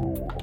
Roll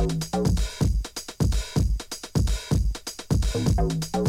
Thank you.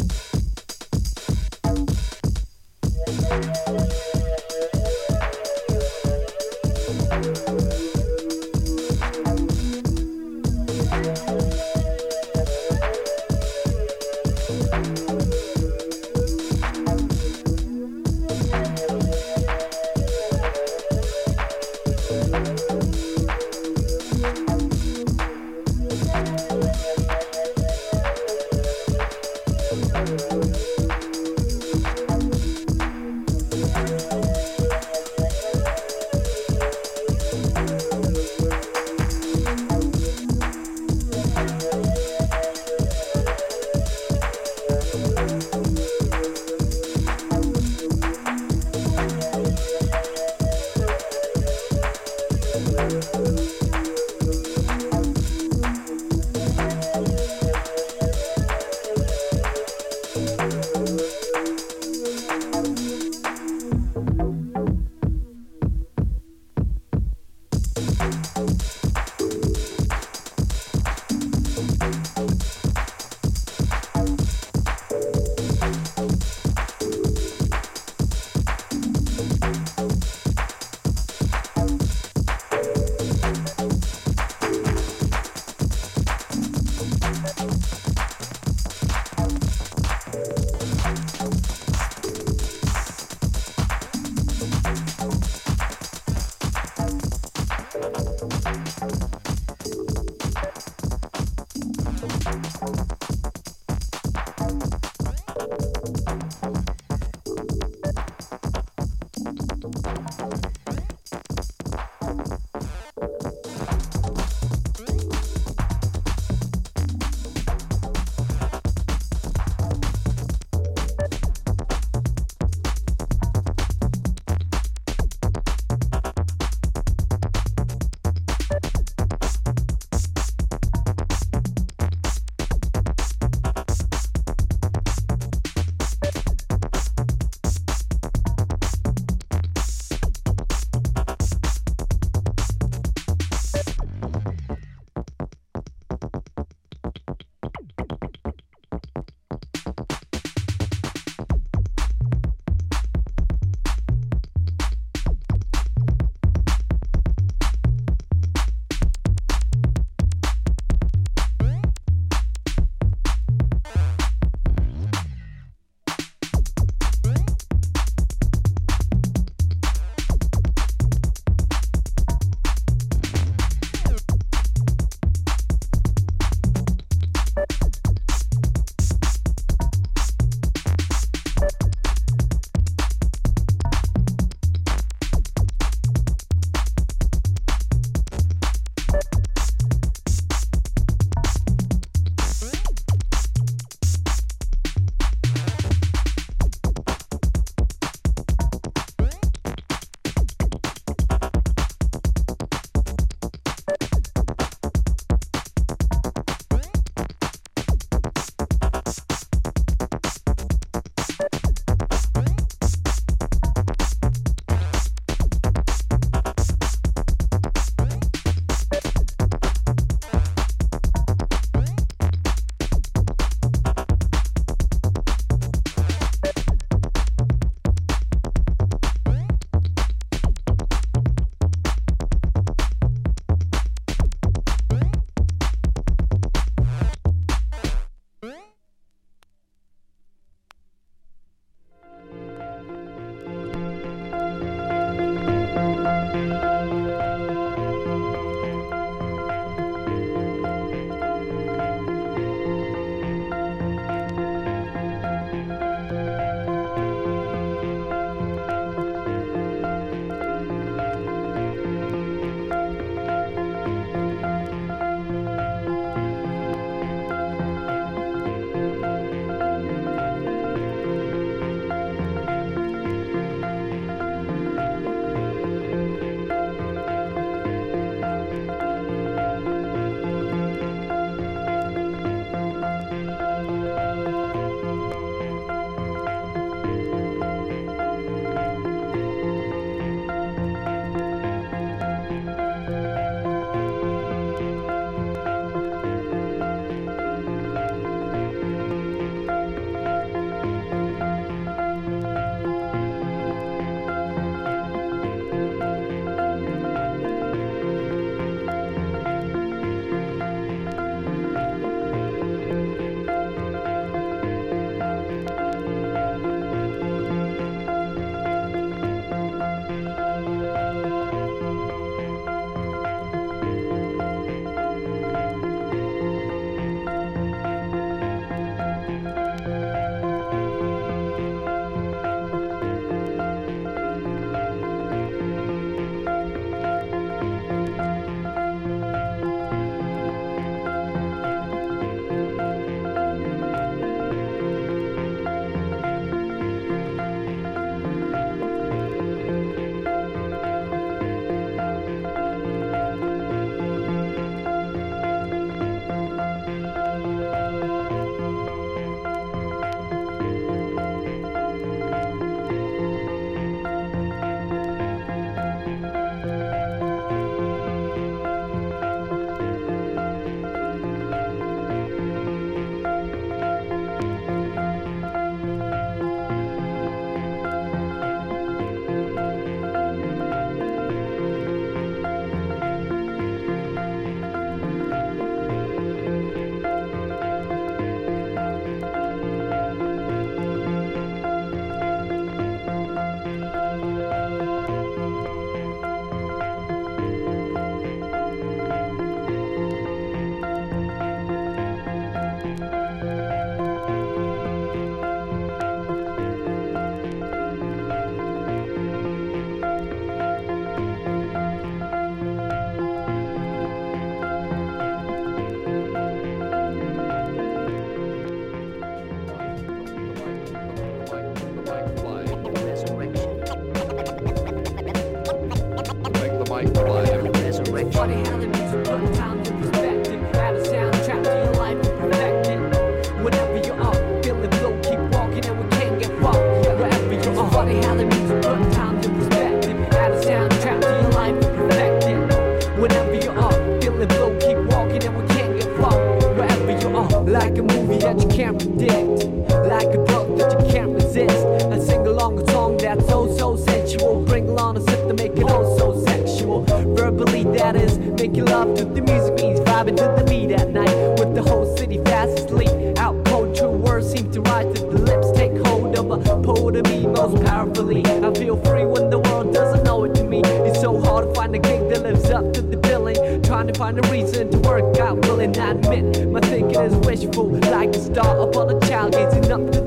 find a reason to work out, willing I admit my thinking is wishful, like a star upon a child gazing up to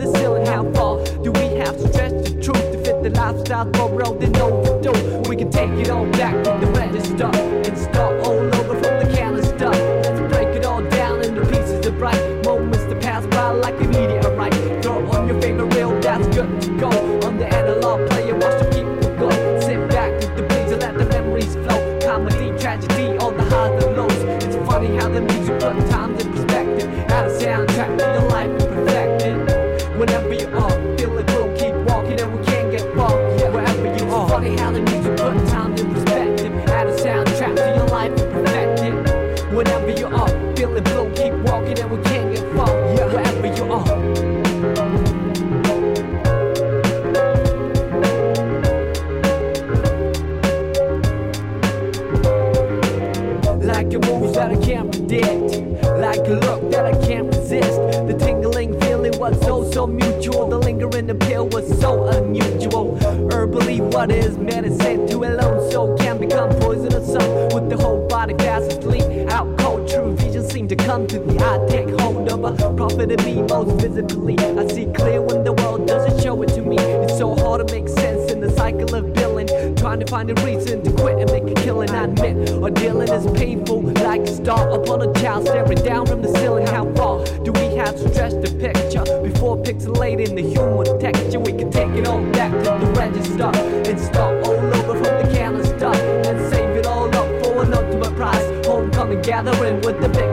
vividly. I see clear when the world doesn't show it to me. It's so hard to make sense in the cycle of billing. Trying to find a reason to quit and make a killing. I admit, our dealing is painful. Like a star upon a child staring down from the ceiling. How far do we have to stretch the picture before pixelating the human texture? We can take it all back to the register and start all over from the calendar and save it all up for an ultimate prize. Homecoming gathering with the big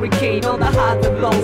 hurricane, all the highs and lows.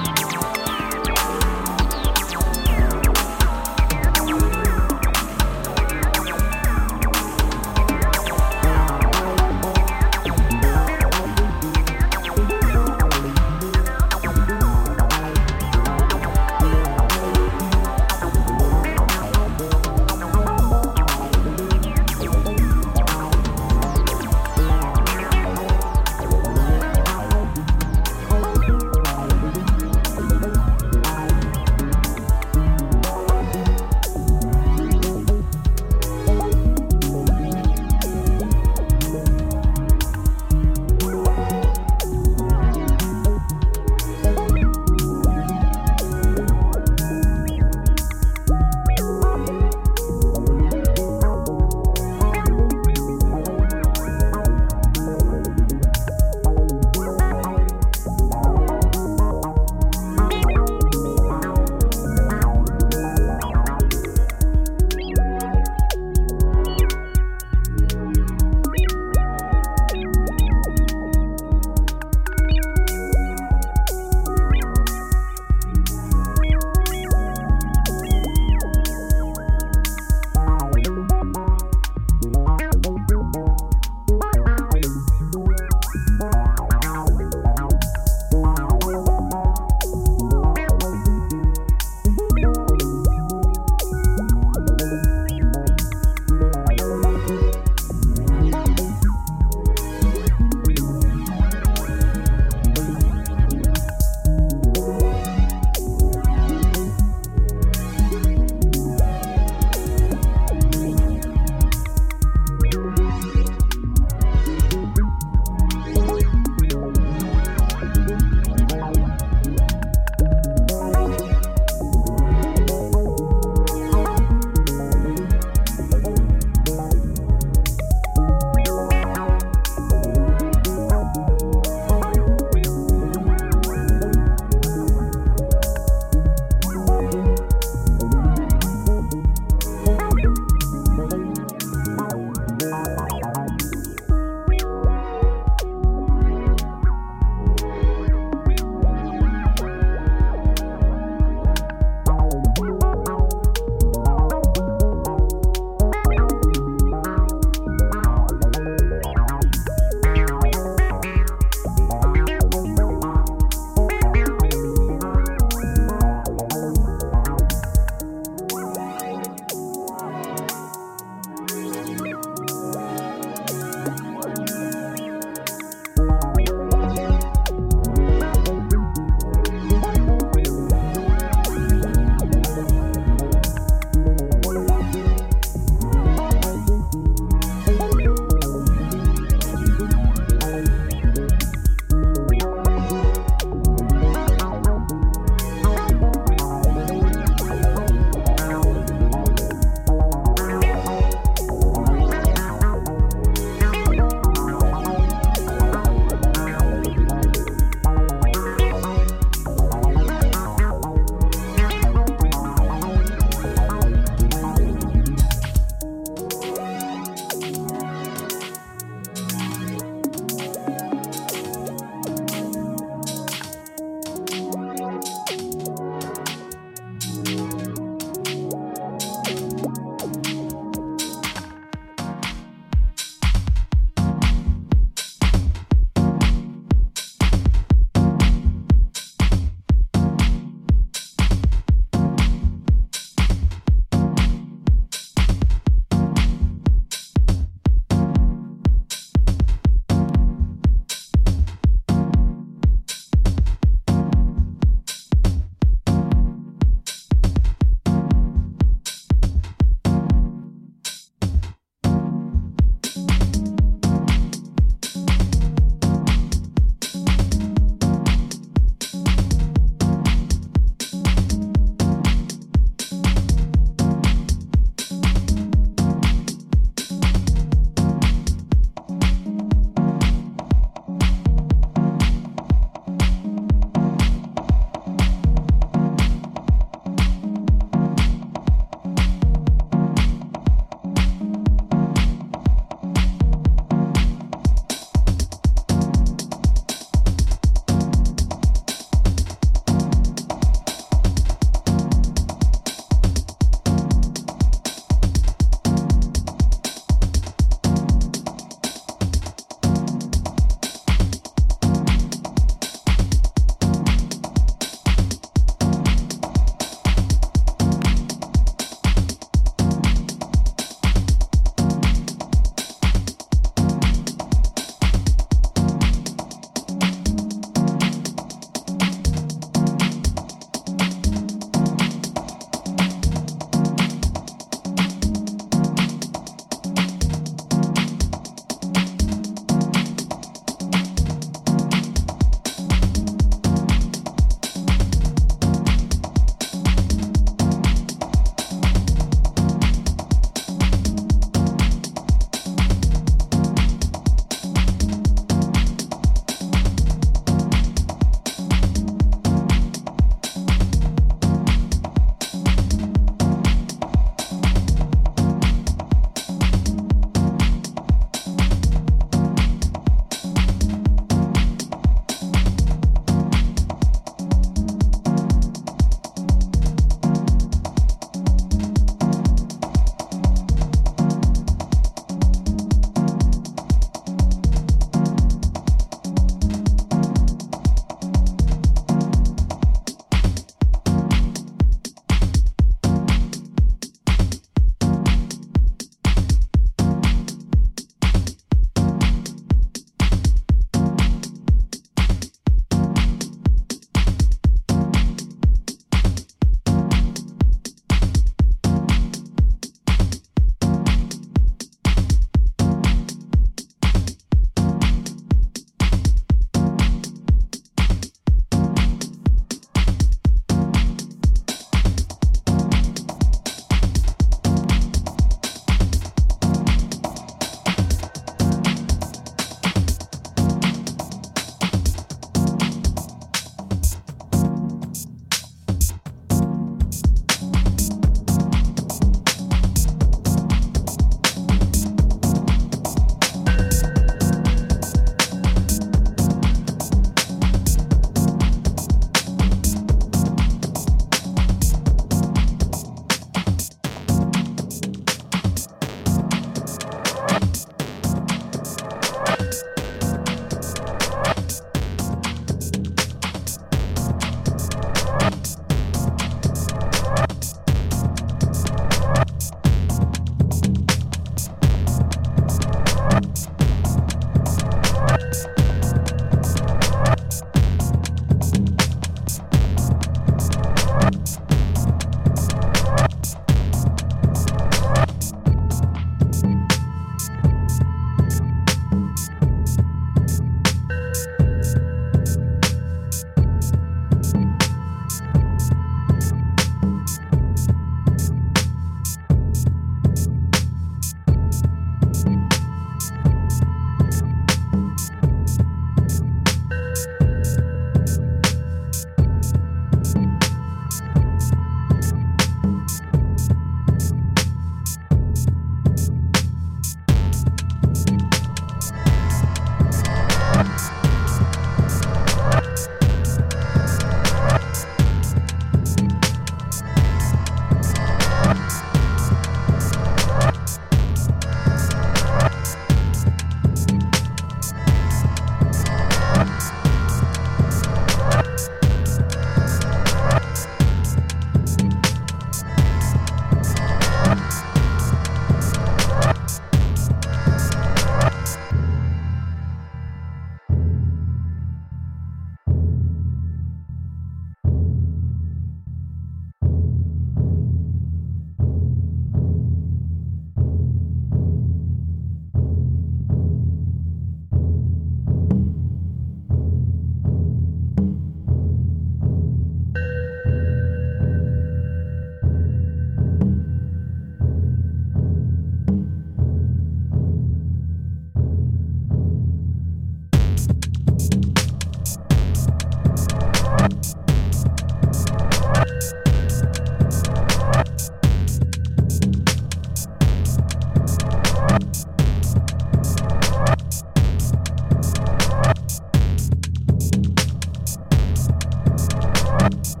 you